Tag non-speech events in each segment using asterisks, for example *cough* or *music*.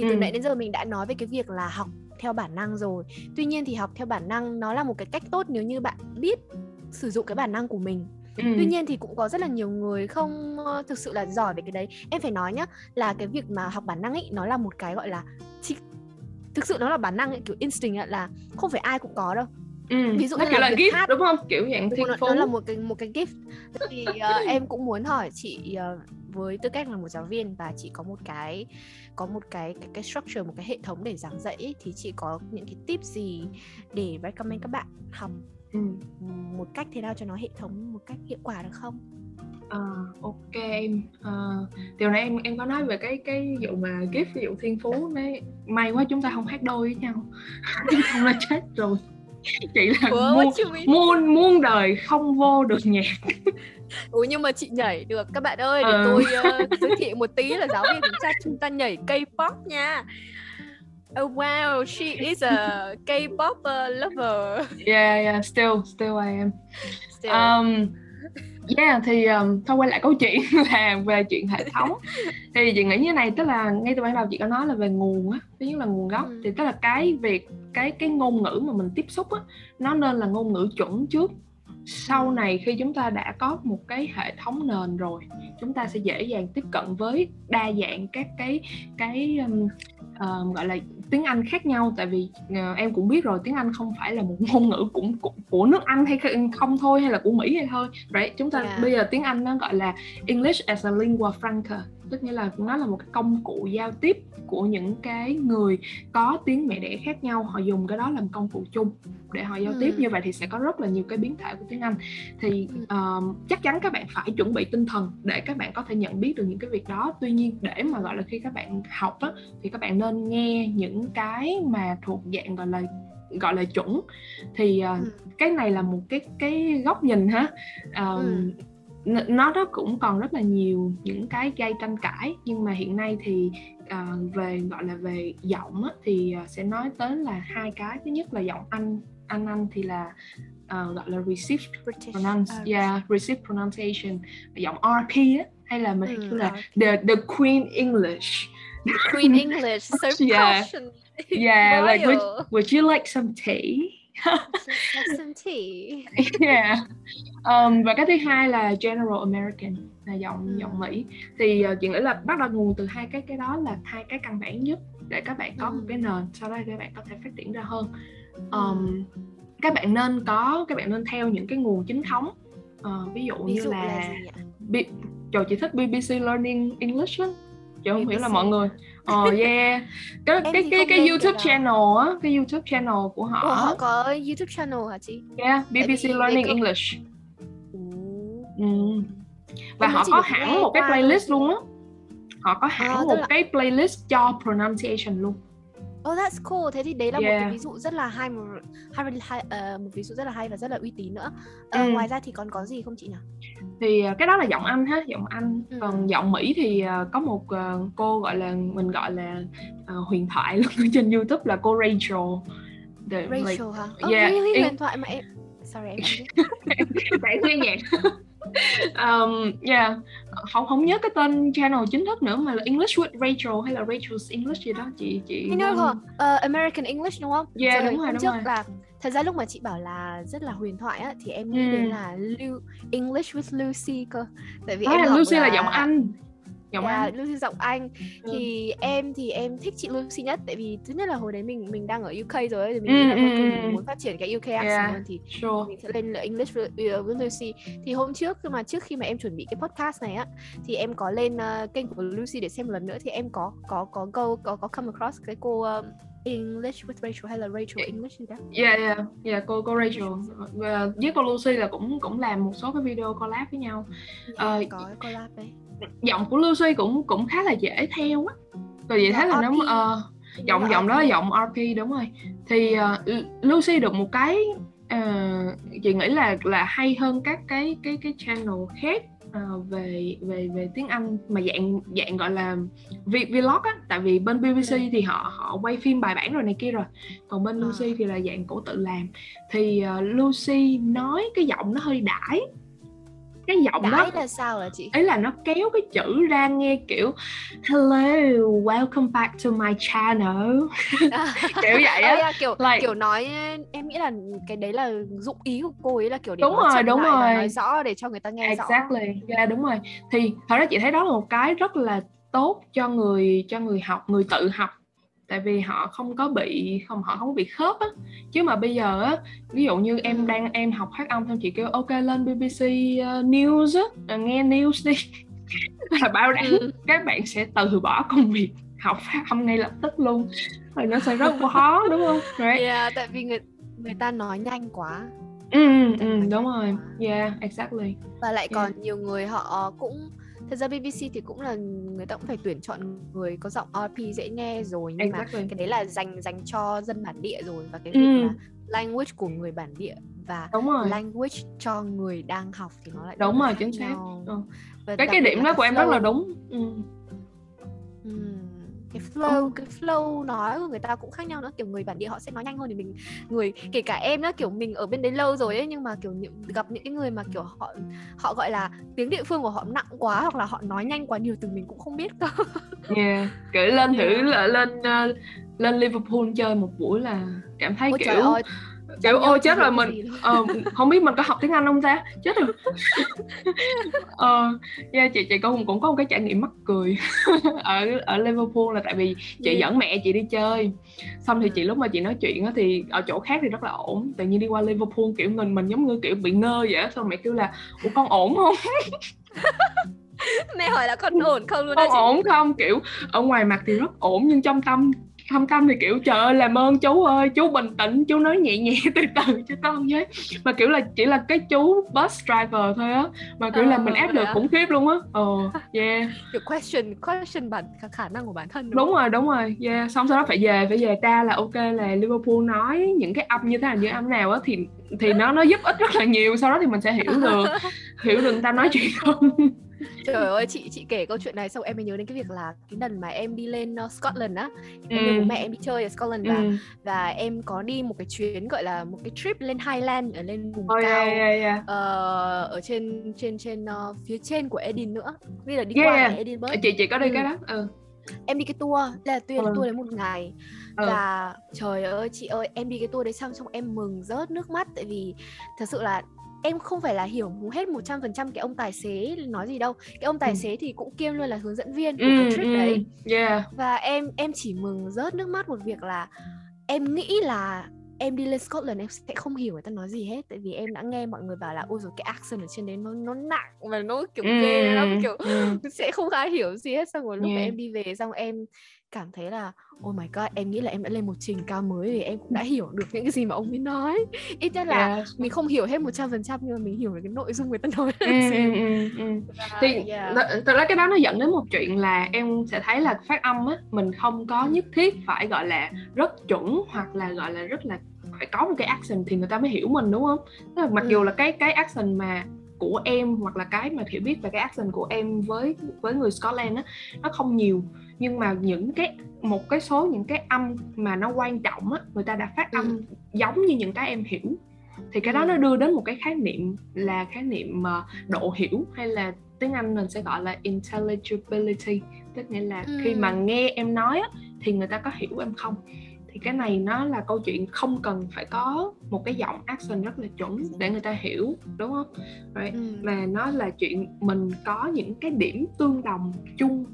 thì từ ừ. nãy đến giờ mình đã nói về cái việc là học theo bản năng rồi. Tuy nhiên thì học theo bản năng nó là một cái cách tốt nếu như bạn biết sử dụng cái bản năng của mình. Ừ. tuy nhiên thì cũng có rất là nhiều người không thực sự là giỏi về cái đấy. Em phải nói nhá là cái việc mà học bản năng ấy nó là một cái gọi là thực sự nó là bản năng ấy, kiểu instinct ấy, là không phải ai cũng có đâu. Ừ, ví dụ như là, là gift hát, đúng không? Kiểu dạng thiên phú nó là một cái một cái gift. Thì uh, *laughs* em cũng muốn hỏi chị uh, với tư cách là một giáo viên và chị có một cái có một cái cái, cái structure một cái hệ thống để giảng dạy thì chị có những cái tip gì để recommend các bạn học ừ. một cách thế nào cho nó hệ thống một cách hiệu quả được không? Uh, ok em uh, điều này em em có nói về cái cái vụ mà gift ví dụ thiên phú đấy may quá chúng ta không hát đôi với nhau *laughs* không là chết rồi *laughs* chị là muôn, muôn muôn đời không vô được nhạc *laughs* Ủa nhưng mà chị nhảy được các bạn ơi để ừ. tôi uh, *laughs* giới thiệu một tí là giáo viên của chúng ta chúng ta nhảy K-pop nha Oh wow, she is a K-pop uh, lover. Yeah, yeah, still, still I am. Still. Um, yeah thì um, thôi quay lại câu chuyện *laughs* là về chuyện hệ thống. Thì chị nghĩ như này tức là ngay từ ban đầu chị có nói là về nguồn á thứ nhất là nguồn gốc. Ừ. thì tức là cái việc cái cái ngôn ngữ mà mình tiếp xúc á nó nên là ngôn ngữ chuẩn trước. Sau này khi chúng ta đã có một cái hệ thống nền rồi chúng ta sẽ dễ dàng tiếp cận với đa dạng các cái cái um, uh, gọi là tiếng Anh khác nhau tại vì uh, em cũng biết rồi tiếng Anh không phải là một ngôn ngữ cũng, cũng của nước Anh hay không thôi hay là của Mỹ hay thôi. Right? Chúng ta yeah. bây giờ tiếng Anh nó gọi là English as a lingua franca tức nghĩa là nó là một cái công cụ giao tiếp của những cái người có tiếng mẹ đẻ khác nhau. Họ dùng cái đó làm công cụ chung để họ giao ừ. tiếp. Như vậy thì sẽ có rất là nhiều cái biến thể của tiếng Anh. Thì uh, chắc chắn các bạn phải chuẩn bị tinh thần để các bạn có thể nhận biết được những cái việc đó. Tuy nhiên để mà gọi là khi các bạn học á, thì các bạn nên nghe những cái mà thuộc dạng gọi là gọi là chuẩn. Thì uh, ừ. cái này là một cái cái góc nhìn ha. Uh, ừ nó đó cũng còn rất là nhiều những cái gây tranh cãi. Nhưng mà hiện nay thì uh, về gọi là về giọng á, thì uh, sẽ nói tới là hai cái. Thứ nhất là giọng anh anh anh thì là uh, gọi là received uh, yeah received pronunciation. Giọng RP á hay là mình ừ, là the the Queen English. The Queen English so *laughs* yeah. yeah like would, would you like some tea some tea. *laughs* yeah. Um, và cái thứ hai là General American là giọng ừ. giọng Mỹ thì uh, chị nghĩ là bắt đầu nguồn từ hai cái cái đó là hai cái căn bản nhất để các bạn có ừ. một cái nền sau đó các bạn có thể phát triển ra hơn um, các bạn nên có các bạn nên theo những cái nguồn chính thống uh, ví dụ ví như dụ là, là B- trời chị thích BBC Learning English lắm chị không BBC. hiểu là mọi người ờ oh, yeah. Cái cái cái cái YouTube channel á cái YouTube channel của họ Ủa, họ có YouTube channel hả chị? Yeah BBC Learning có... English. Ừ. và họ có hẳn một cái playlist luôn á. Họ có hẳn à, một là... cái playlist cho pronunciation luôn Oh that's cool. Thế thì đấy là yeah. một cái ví dụ rất là hay một hay, hay uh, một ví dụ rất là hay và rất là uy tín nữa. Uh, ừ. Ngoài ra thì còn có gì không chị nào? Thì uh, cái đó là giọng Anh ha, giọng Anh. Ừ. Còn giọng Mỹ thì uh, có một uh, cô gọi là mình gọi là uh, huyền thoại luôn *laughs* trên YouTube là cô Rachel. The, Rachel like, hả? Oh, yeah, really? huyền thoại mà em sorry em bạn *laughs* nghe nhạc um, yeah không không nhớ cái tên channel chính thức nữa mà là English with Rachel hay là Rachel's English gì đó chị chị không? Uh, American English đúng không? Yeah đúng rồi đúng trước rồi. là thật ra lúc mà chị bảo là rất là huyền thoại á thì em nghĩ ừ. đến là Lu English with Lucy cơ tại vì à, em Lucy là... là giọng Anh giọng yeah, Anh. Lucy giọng Anh. Ừ. thì em thì em thích chị Lucy nhất tại vì thứ nhất là hồi đấy mình mình đang ở UK rồi thì mình, ừ, ừ, mình muốn phát triển cái UK accent yeah, hơn thì sure. mình sẽ lên là English with, Lucy. Thì hôm trước nhưng mà trước khi mà em chuẩn bị cái podcast này á thì em có lên uh, kênh của Lucy để xem lần nữa. Thì em có có có go có có come across cái cô uh, English with Rachel hay là Rachel English gì đó? Yeah yeah yeah cô cô Rachel. và với cô Lucy là cũng cũng làm một số cái video collab với nhau. Yeah, uh, có collab đấy giọng của Lucy cũng cũng khá là dễ theo á. Rồi vậy thế là nó uh, giọng giọng đó là giọng RP đúng rồi. Thì uh, Lucy được một cái uh, chị nghĩ là là hay hơn các cái cái cái channel khác uh, về về về tiếng Anh mà dạng dạng gọi là vlog á. Tại vì bên BBC ừ. thì họ họ quay phim bài bản rồi này kia rồi. Còn bên Lucy thì là dạng cổ tự làm. Thì uh, Lucy nói cái giọng nó hơi đãi cái giọng Đãi đó là sao là chị? Ấy là nó kéo cái chữ ra nghe kiểu hello welcome back to my channel. *laughs* Kiểu vậy á. Yeah, kiểu like... kiểu nói em nghĩ là cái đấy là dụng ý của cô ấy là kiểu để đúng rồi đúng rồi. nói rõ để cho người ta nghe exactly. rõ. Exactly. Yeah đúng rồi. Thì thật ra chị thấy đó là một cái rất là tốt cho người cho người học người tự học tại vì họ không có bị không họ không có bị khớp á. Chứ mà bây giờ á ví dụ như em đang em học phát âm xong chị kêu ok lên BBC uh, News á. Nghe news đi. *laughs* Là bảo đảm ừ. các bạn sẽ từ bỏ công việc học phát âm ngay lập tức luôn. Rồi nó sẽ rất khó đúng không? Right? yeah, tại vì người người ta nói nhanh quá. Ừ, ừ đúng rồi. yeah exactly. Và lại còn yeah. nhiều người họ cũng thật ra BBC thì cũng là người ta cũng phải tuyển chọn người có giọng RP dễ nghe rồi nhưng exactly. mà cái đấy là dành dành cho dân bản địa rồi và cái việc ừ. là language của người bản địa và đúng rồi. language cho người đang học thì nó lại đúng rồi chính xác ừ. cái cái điểm đó của em rất là đúng ừ. Ừ cái flow ừ. cái flow nói của người ta cũng khác nhau nữa kiểu người bản địa họ sẽ nói nhanh hơn thì mình người kể cả em đó kiểu mình ở bên đấy lâu rồi ấy nhưng mà kiểu những, gặp những cái người mà kiểu họ họ gọi là tiếng địa phương của họ nặng quá hoặc là họ nói nhanh quá nhiều từ mình cũng không biết cơ yeah. *laughs* kiểu lên thử yeah. lên uh, lên Liverpool chơi một buổi là cảm thấy Ôi kiểu ơi, kiểu ôi chết rồi mình uh, không biết mình có học tiếng Anh không ta? Chết rồi. Uh, *laughs* yeah, chị chị cũng cũng có một cái trải nghiệm mắc cười *laughs* ở ở Liverpool là tại vì chị dẫn mẹ chị đi chơi. Xong thì chị lúc mà chị nói chuyện á thì ở chỗ khác thì rất là ổn tự nhiên đi qua Liverpool kiểu mình mình giống như kiểu bị ngơ vậy á xong mẹ kêu là ủa con ổn không? *laughs* Mẹ hỏi là con ổn không luôn con ổn không? Kiểu ở ngoài mặt thì rất ổn nhưng trong tâm thâm tâm thì kiểu trời ơi làm ơn chú ơi chú bình tĩnh chú nói nhẹ nhẹ *laughs* từ từ cho con với mà kiểu là chỉ là cái chú bus driver thôi á mà kiểu ờ, là mình áp lực khủng khiếp luôn á. Ờ *laughs* yeah. Kiểu question question bản khả năng của bản thân đúng, đúng rồi đúng rồi yeah. Xong sau đó phải về phải về tra là ok là Liverpool nói những cái âm như thế nào như âm nào á thì thì nó nó giúp ích rất là nhiều sau đó thì mình sẽ hiểu được *laughs* hiểu được người ta nói chuyện không *laughs* trời ơi chị chị kể câu chuyện này xong em mới nhớ đến cái việc là cái lần mà em đi lên uh, Scotland á em ừ. bố mẹ em đi chơi ở Scotland và ừ. và em có đi một cái chuyến gọi là một cái trip lên Highland ở lên vùng oh, cao yeah, yeah, yeah. Uh, ở trên trên trên uh, phía trên của Edin nữa bây giờ đi yeah, qua yeah. Edinburgh chị chị có đi ừ. cái đó ừ em đi cái tour là tour, ừ. tour đấy một ngày ừ. và trời ơi chị ơi em đi cái tour đấy xong xong em mừng rớt nước mắt tại vì thật sự là em không phải là hiểu hết 100% cái ông tài xế nói gì đâu cái ông tài ừ. xế thì cũng kiêm luôn là hướng dẫn viên của ừ, cái trip ừ. đấy yeah. và em em chỉ mừng rớt nước mắt một việc là em nghĩ là em đi lên Scotland em sẽ không hiểu người ta nói gì hết tại vì em đã nghe mọi người bảo là ôi rồi cái accent ở trên đấy nó nó nặng và nó kiểu ghê lắm kiểu *laughs* sẽ không khá hiểu gì hết xong rồi lúc yeah. mà em đi về xong em cảm thấy là oh my god em nghĩ là em đã lên một trình cao mới vì em cũng đã hiểu được những cái gì mà ông ấy nói *laughs* ít nhất là yeah. mình không hiểu hết một trăm phần trăm nhưng mà mình hiểu được cái nội dung người ta *laughs* nói ừ, ừ, ừ, ừ. thì yeah. thật ra cái đó nó dẫn đến một chuyện là em sẽ thấy là phát âm á mình không có nhất thiết phải gọi là rất chuẩn hoặc là gọi là rất là phải có một cái accent thì người ta mới hiểu mình đúng không Tức là mặc ừ. dù là cái cái accent mà của em hoặc là cái mà hiểu biết về cái accent của em với với người Scotland á nó không nhiều nhưng mà những cái một cái số những cái âm mà nó quan trọng á người ta đã phát âm ừ. giống như những cái em hiểu thì cái đó ừ. nó đưa đến một cái khái niệm là khái niệm uh, độ hiểu hay là tiếng Anh mình sẽ gọi là intelligibility tức nghĩa là ừ. khi mà nghe em nói á, thì người ta có hiểu em không thì cái này nó là câu chuyện không cần phải có một cái giọng accent rất là chuẩn để người ta hiểu đúng không right. ừ. mà nó là chuyện mình có những cái điểm tương đồng chung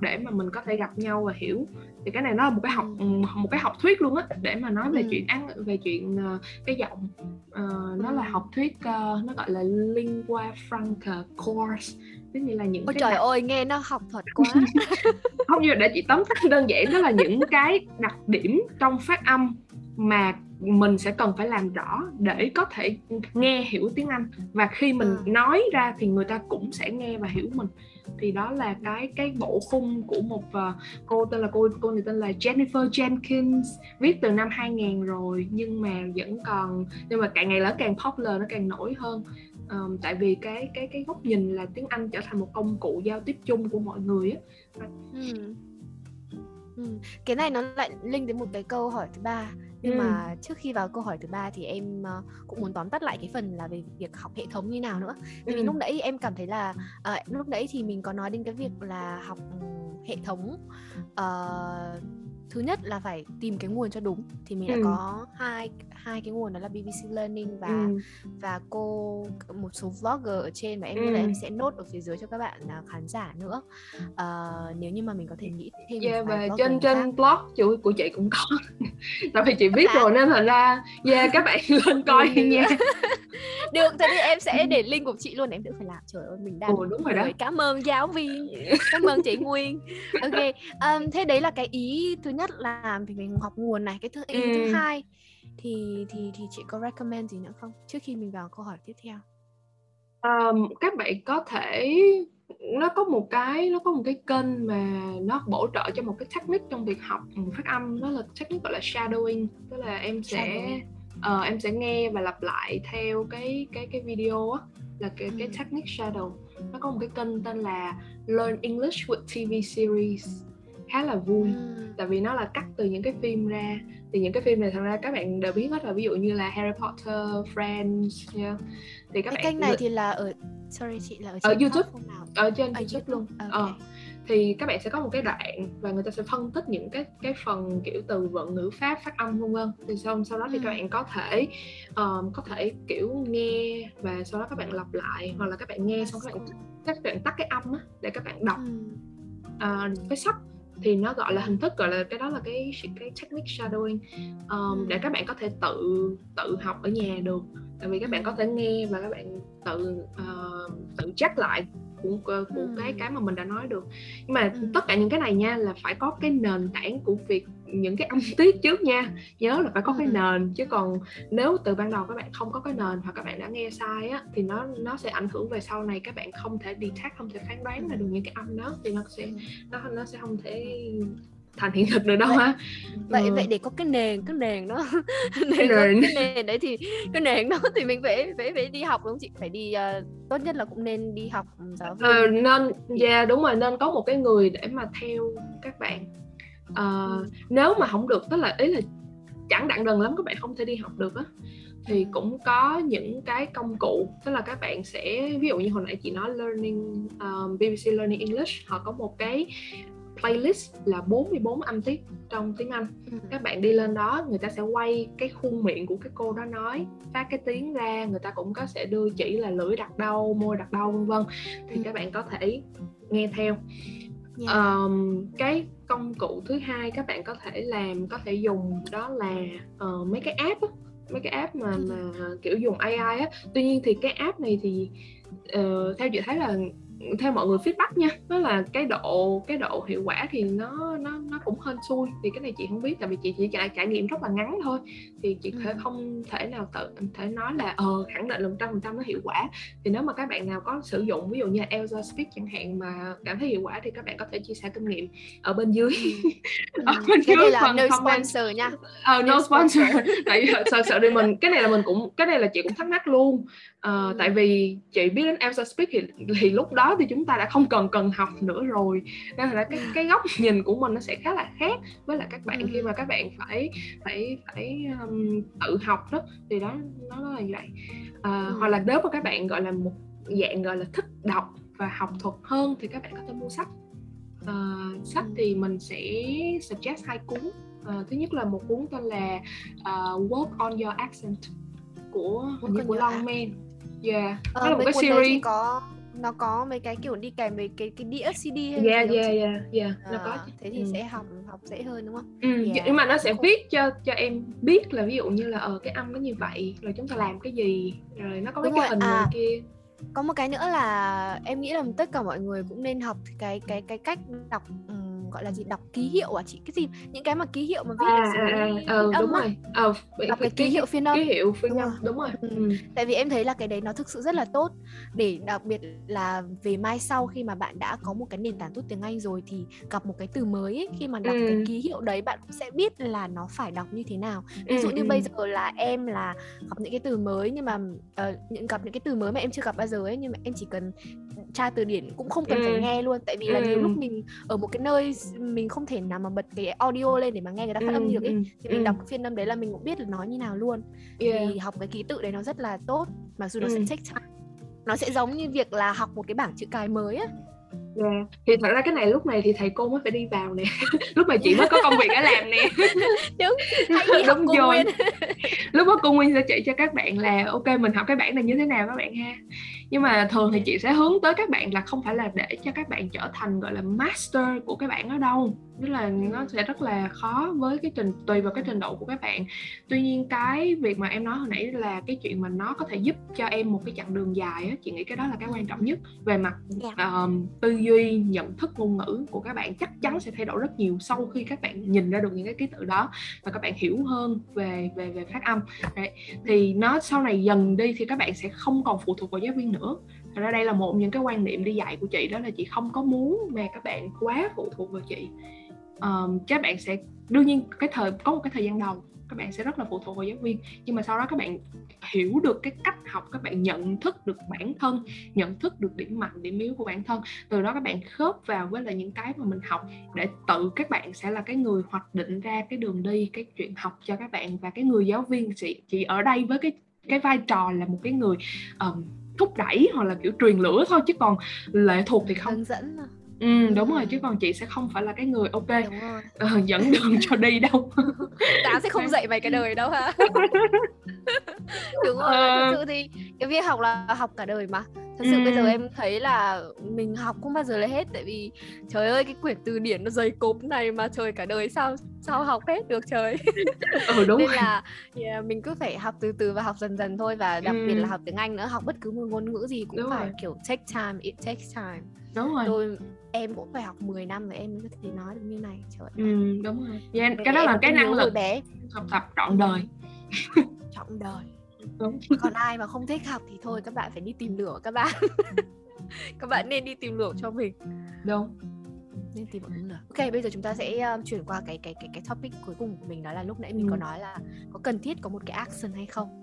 để mà mình có thể gặp nhau và hiểu thì cái này nó là một cái học ừ. một cái học thuyết luôn á để mà nói về ừ. chuyện ăn về chuyện uh, cái giọng uh, nó là học thuyết uh, nó gọi là lingua franca course tức là những Ôi cái trời đặc... ơi nghe nó học thuật quá *laughs* không như để chị tóm tắt đơn giản đó là những cái đặc điểm trong phát âm mà mình sẽ cần phải làm rõ để có thể nghe hiểu tiếng Anh và khi mình ừ. nói ra thì người ta cũng sẽ nghe và hiểu mình thì đó là cái cái bộ khung của một uh, cô tên là cô cô này tên là Jennifer Jenkins viết từ năm 2000 rồi nhưng mà vẫn còn nhưng mà càng ngày lớn càng popular nó càng nổi hơn um, tại vì cái cái cái góc nhìn là tiếng Anh trở thành một công cụ giao tiếp chung của mọi người á. Ừ. Ừ. cái này nó lại link đến một cái câu hỏi thứ ba nhưng ừ. mà trước khi vào câu hỏi thứ ba thì em uh, cũng muốn tóm tắt lại cái phần là về việc học hệ thống như nào nữa vì ừ. lúc nãy em cảm thấy là uh, lúc nãy thì mình có nói đến cái việc là học hệ thống uh, thứ nhất là phải tìm cái nguồn cho đúng. Thì mình ừ. đã có hai hai cái nguồn đó là BBC Learning và ừ. và cô một số vlogger ở trên và em ừ. nghĩ là em sẽ nốt ở phía dưới cho các bạn uh, khán giả nữa. Uh, nếu như mà mình có thể nghĩ thêm yeah, và trên trên khác. blog chủ của chị cũng có. *laughs* Tại vì chị biết rồi nên thành ra yeah các bạn *laughs* lên coi nha. *laughs* Được thế thì em sẽ để link của chị luôn em đỡ phải làm. Trời ơi mình đang Ồ, đúng rồi đó. Cảm ơn giáo viên cảm ơn chị Nguyên. Ok um, thế đấy là cái ý thứ nhất là thì mình học nguồn này cái thứ ừ. thứ hai. Thì thì thì chị có recommend gì nữa không? Trước khi mình vào câu hỏi tiếp theo. Um, các bạn có thể nó có một cái nó có một cái kênh mà nó bổ trợ cho một cái technique trong việc học phát âm đó là technique gọi là shadowing. Tức là em sẽ uh, em sẽ nghe và lặp lại theo cái cái cái video á là cái ừ. cái technique shadow. Nó có một cái kênh tên là Learn English with TV series khá là vui ừ. tại vì nó là cắt từ những cái phim ra thì những cái phim này thật ra các bạn đều biết hết là ví dụ như là Harry Potter, Friends yeah. thì các cái bạn kênh này thì là ở sorry chị là ở, trên ở YouTube nào? ở trên ở YouTube, YouTube luôn okay. ờ thì các bạn sẽ có một cái đoạn và người ta sẽ phân tích những cái cái phần kiểu từ vựng ngữ pháp phát âm vân vân thì xong sau đó thì ừ. các bạn có thể um, có thể kiểu nghe và sau đó các bạn lặp lại hoặc là các bạn nghe xong các bạn các bạn tắt cái âm á để các bạn đọc ừ. uh, cái sách thì nó gọi là hình thức gọi là cái đó là cái cái technique shadowing. Um, để các bạn có thể tự tự học ở nhà được. Tại vì các bạn có thể nghe và các bạn tự uh, tự check lại của của ừ. cái cái mà mình đã nói được. Nhưng mà ừ. tất cả những cái này nha là phải có cái nền tảng của việc những cái âm tiết trước nha. Nhớ là phải có cái nền chứ còn nếu từ ban đầu các bạn không có cái nền hoặc các bạn đã nghe sai á thì nó nó sẽ ảnh hưởng về sau này. Các bạn không thể detect không thể phán đoán ra được những cái âm đó thì nó sẽ nó nó sẽ không thể thành hiện thực được đâu ha vậy ừ. vậy để có cái nền cái nền đó *laughs* nền nền. cái nền đấy thì cái nền đó thì mình phải phải phải đi học đúng không chị? Phải đi uh, tốt nhất là cũng nên đi học giáo viên. Ờ, nên yeah đúng rồi nên có một cái người để mà theo các bạn uh, nếu mà không được tức là ý là chẳng đặng đần lắm các bạn không thể đi học được á thì cũng có những cái công cụ tức là các bạn sẽ ví dụ như hồi nãy chị nói learning um, BBC Learning English họ có một cái playlist là 44 âm tiết trong tiếng Anh ừ. các bạn đi lên đó người ta sẽ quay cái khuôn miệng của cái cô đó nói phát cái tiếng ra người ta cũng có sẽ đưa chỉ là lưỡi đặt đâu môi đặt đâu vân vân thì ừ. các bạn có thể nghe theo yeah. um, cái công cụ thứ hai các bạn có thể làm có thể dùng đó là uh, mấy cái app á mấy cái app mà ừ. mà kiểu dùng AI á tuy nhiên thì cái app này thì uh, theo chị thấy là theo mọi người feedback nha đó là cái độ cái độ hiệu quả thì nó nó nó cũng hên xui. Thì cái này chị không biết tại vì chị chỉ trải, trải nghiệm rất là ngắn thôi. Thì chị ừ. không thể nào tự thể nói là ờ khẳng định là một trăm phần trăm nó hiệu quả. Thì nếu mà các bạn nào có sử dụng ví dụ như Elsa Speak chẳng hạn mà cảm thấy hiệu quả thì các bạn có thể chia sẻ kinh nghiệm ở bên dưới. Ừ. *laughs* ở bên cái dưới là no sponsor nha. Ờ no, no sponsor. *laughs* tại vì thật sự thì mình cái này là mình cũng cái này là chị cũng thắc mắc luôn. Ờ, ừ. tại vì chị biết đến Elsa Speak thì, thì lúc đó thì chúng ta đã không cần cần học nữa rồi. Nên là cái cái góc nhìn của mình nó sẽ khá là khác với lại các bạn khi mà các bạn phải phải phải um, tự học đó. Thì đó nó là như vậy. À, ừ. hoặc là nếu mà các bạn gọi là một dạng gọi là thích đọc và học thuật hơn thì các bạn có thể mua sách. À, sách thì mình sẽ suggest hai cuốn. À, thứ nhất là một cuốn tên là uh, Work on Your Accent của của Longman. Yeah ờ, đó là một cái series. có nó có mấy cái kiểu đi kèm với cái cái đĩa CD hay yeah, gì yeah, yeah, yeah, nó có thế thì ừ. sẽ học học dễ hơn đúng không? Ừ, yeah. nhưng mà nó sẽ viết cho cho em biết là ví dụ như là ở ờ, cái âm nó như vậy rồi chúng ta làm cái gì rồi nó có mấy cái hình à, kia có một cái nữa là em nghĩ là tất cả mọi người cũng nên học cái cái cái cách đọc um, gọi là gì đọc ký hiệu à chị? Cái gì? Những cái mà ký hiệu mà viết à, à, à, ừ, đúng rồi. Ờ, đọc cái ký hiệu phiên âm. ký hiệu phiên âm đúng rồi. Ừ. Ừ. tại vì em thấy là cái đấy nó thực sự rất là tốt. Để đặc biệt là về mai sau khi mà bạn đã có một cái nền tảng tốt tiếng Anh rồi thì gặp một cái từ mới ấy, khi mà đọc ừ. cái ký hiệu đấy bạn cũng sẽ biết là nó phải đọc như thế nào. Ví dụ như ừ. bây giờ là em là học những cái từ mới nhưng mà uh, những gặp những cái từ mới mà em chưa gặp bao giờ ấy nhưng mà em chỉ cần tra từ điển cũng không cần phải nghe luôn. Tại vì là nhiều lúc mình ở một cái nơi mình không thể nào mà bật cái audio lên để mà nghe người ta phát ừ, âm được ấy ừ, thì mình ừ. đọc phiên âm đấy là mình cũng biết là nói như nào luôn yeah. thì học cái ký tự đấy nó rất là tốt mặc dù nó ừ. sẽ take time nó sẽ giống như việc là học một cái bảng chữ cái mới á Yeah. Thì thật ra cái này lúc này thì thầy cô mới phải đi vào nè *laughs* Lúc mà chị mới có công việc để làm nè *laughs* Đúng, hay Đúng rồi Lúc đó cô Nguyên sẽ chỉ cho các bạn là Ok mình học cái bảng này như thế nào các bạn ha nhưng mà thường thì chị sẽ hướng tới các bạn là không phải là để cho các bạn trở thành gọi là master của cái bạn đó đâu. Tức là nó sẽ rất là khó với cái trình tùy vào cái trình độ của các bạn. Tuy nhiên cái việc mà em nói hồi nãy là cái chuyện mà nó có thể giúp cho em một cái chặng đường dài á chị nghĩ cái đó là cái quan trọng nhất. Về mặt uh, tư duy nhận thức ngôn ngữ của các bạn chắc chắn sẽ thay đổi rất nhiều sau khi các bạn nhìn ra được những cái ký tự đó và các bạn hiểu hơn về về về phát âm. Đấy. thì nó sau này dần đi thì các bạn sẽ không còn phụ thuộc vào giáo viên nữa nữa. Thành ra đây là một những cái quan niệm đi dạy của chị đó là chị không có muốn mà các bạn quá phụ thuộc vào chị. Um, các bạn sẽ đương nhiên cái thời có một cái thời gian đầu các bạn sẽ rất là phụ thuộc vào giáo viên. Nhưng mà sau đó các bạn hiểu được cái cách học các bạn nhận thức được bản thân nhận thức được điểm mạnh điểm yếu của bản thân. Từ đó các bạn khớp vào với là những cái mà mình học để tự các bạn sẽ là cái người hoạch định ra cái đường đi cái chuyện học cho các bạn. Và cái người giáo viên chị chị ở đây với cái cái vai trò là một cái người um, thúc đẩy hoặc là kiểu truyền lửa thôi chứ còn lệ thuộc thì không. Hướng dẫn. Ừ, đúng rồi chứ còn chị sẽ không phải là cái người ok uh, dẫn đường cho đi đâu. *laughs* Tao sẽ không dạy mày cái đời đâu ha *laughs* đúng rồi uh... thực sự thì cái việc học là học cả đời mà thật sự ừ. bây giờ em thấy là mình học không bao giờ là hết tại vì trời ơi cái quyển từ điển nó dày cốp này mà trời cả đời sao sao học hết được trời *laughs* ừ, đúng nên rồi. là yeah, mình cứ phải học từ từ và học dần dần thôi và đặc ừ. biệt là học tiếng Anh nữa học bất cứ một ngôn ngữ gì cũng đúng phải rồi. kiểu take time it takes time đúng rồi tôi em cũng phải học 10 năm rồi em mới có thể nói được như này trời ừ, đúng rồi yeah, cái đó là cái năng lực bé học tập trọn đời trọn đời đúng. Còn ai mà không thích học thì thôi các bạn phải đi tìm lửa các bạn. *laughs* Các bạn nên đi tìm lửa cho mình. Đúng. Nên tìm một lửa. Ok bây giờ chúng ta sẽ um, chuyển qua cái cái cái cái topic cuối cùng của mình đó là lúc nãy mình ừ. có nói là có cần thiết có một cái action hay không